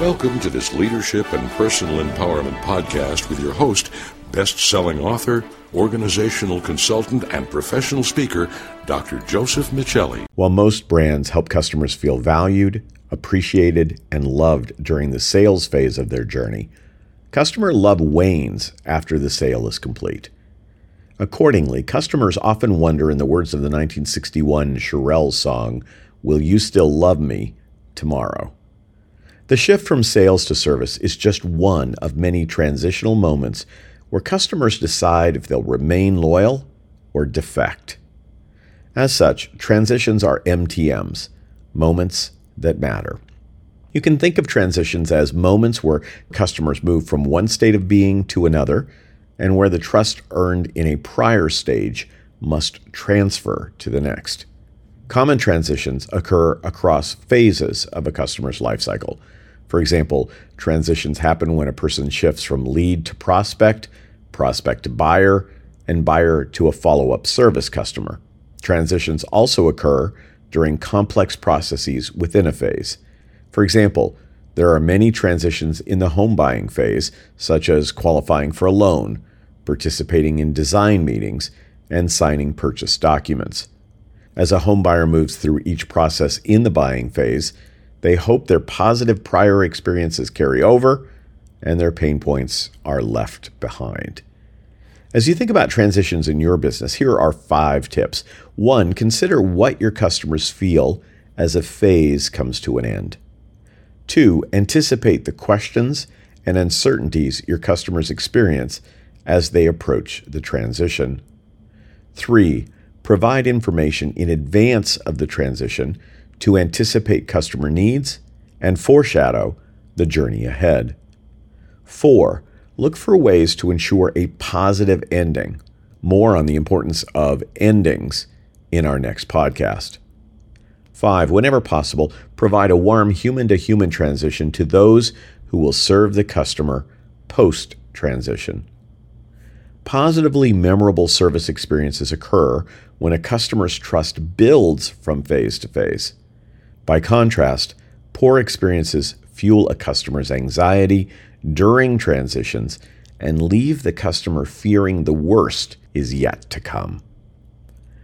Welcome to this leadership and personal empowerment podcast with your host, best selling author, organizational consultant, and professional speaker, Dr. Joseph Michelli. While most brands help customers feel valued, appreciated, and loved during the sales phase of their journey, customer love wanes after the sale is complete. Accordingly, customers often wonder, in the words of the 1961 Shirelles song, Will You Still Love Me Tomorrow? The shift from sales to service is just one of many transitional moments where customers decide if they'll remain loyal or defect. As such, transitions are MTMs, moments that matter. You can think of transitions as moments where customers move from one state of being to another and where the trust earned in a prior stage must transfer to the next. Common transitions occur across phases of a customer's life cycle. For example, transitions happen when a person shifts from lead to prospect, prospect to buyer, and buyer to a follow up service customer. Transitions also occur during complex processes within a phase. For example, there are many transitions in the home buying phase, such as qualifying for a loan, participating in design meetings, and signing purchase documents. As a home buyer moves through each process in the buying phase, they hope their positive prior experiences carry over and their pain points are left behind. As you think about transitions in your business, here are five tips. One, consider what your customers feel as a phase comes to an end. Two, anticipate the questions and uncertainties your customers experience as they approach the transition. Three, provide information in advance of the transition to anticipate customer needs and foreshadow the journey ahead. Four, look for ways to ensure a positive ending. More on the importance of endings in our next podcast. Five, whenever possible, provide a warm human to human transition to those who will serve the customer post transition. Positively memorable service experiences occur when a customer's trust builds from phase to phase. By contrast, poor experiences fuel a customer's anxiety during transitions and leave the customer fearing the worst is yet to come.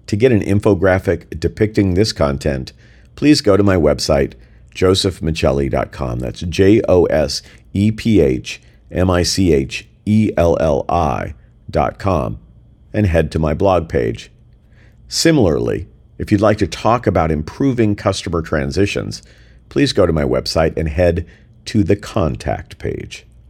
To get an infographic depicting this content, please go to my website, josephmichelli.com. That's J O S E P H M I C H E L L I.com and head to my blog page. Similarly, if you'd like to talk about improving customer transitions, please go to my website and head to the contact page.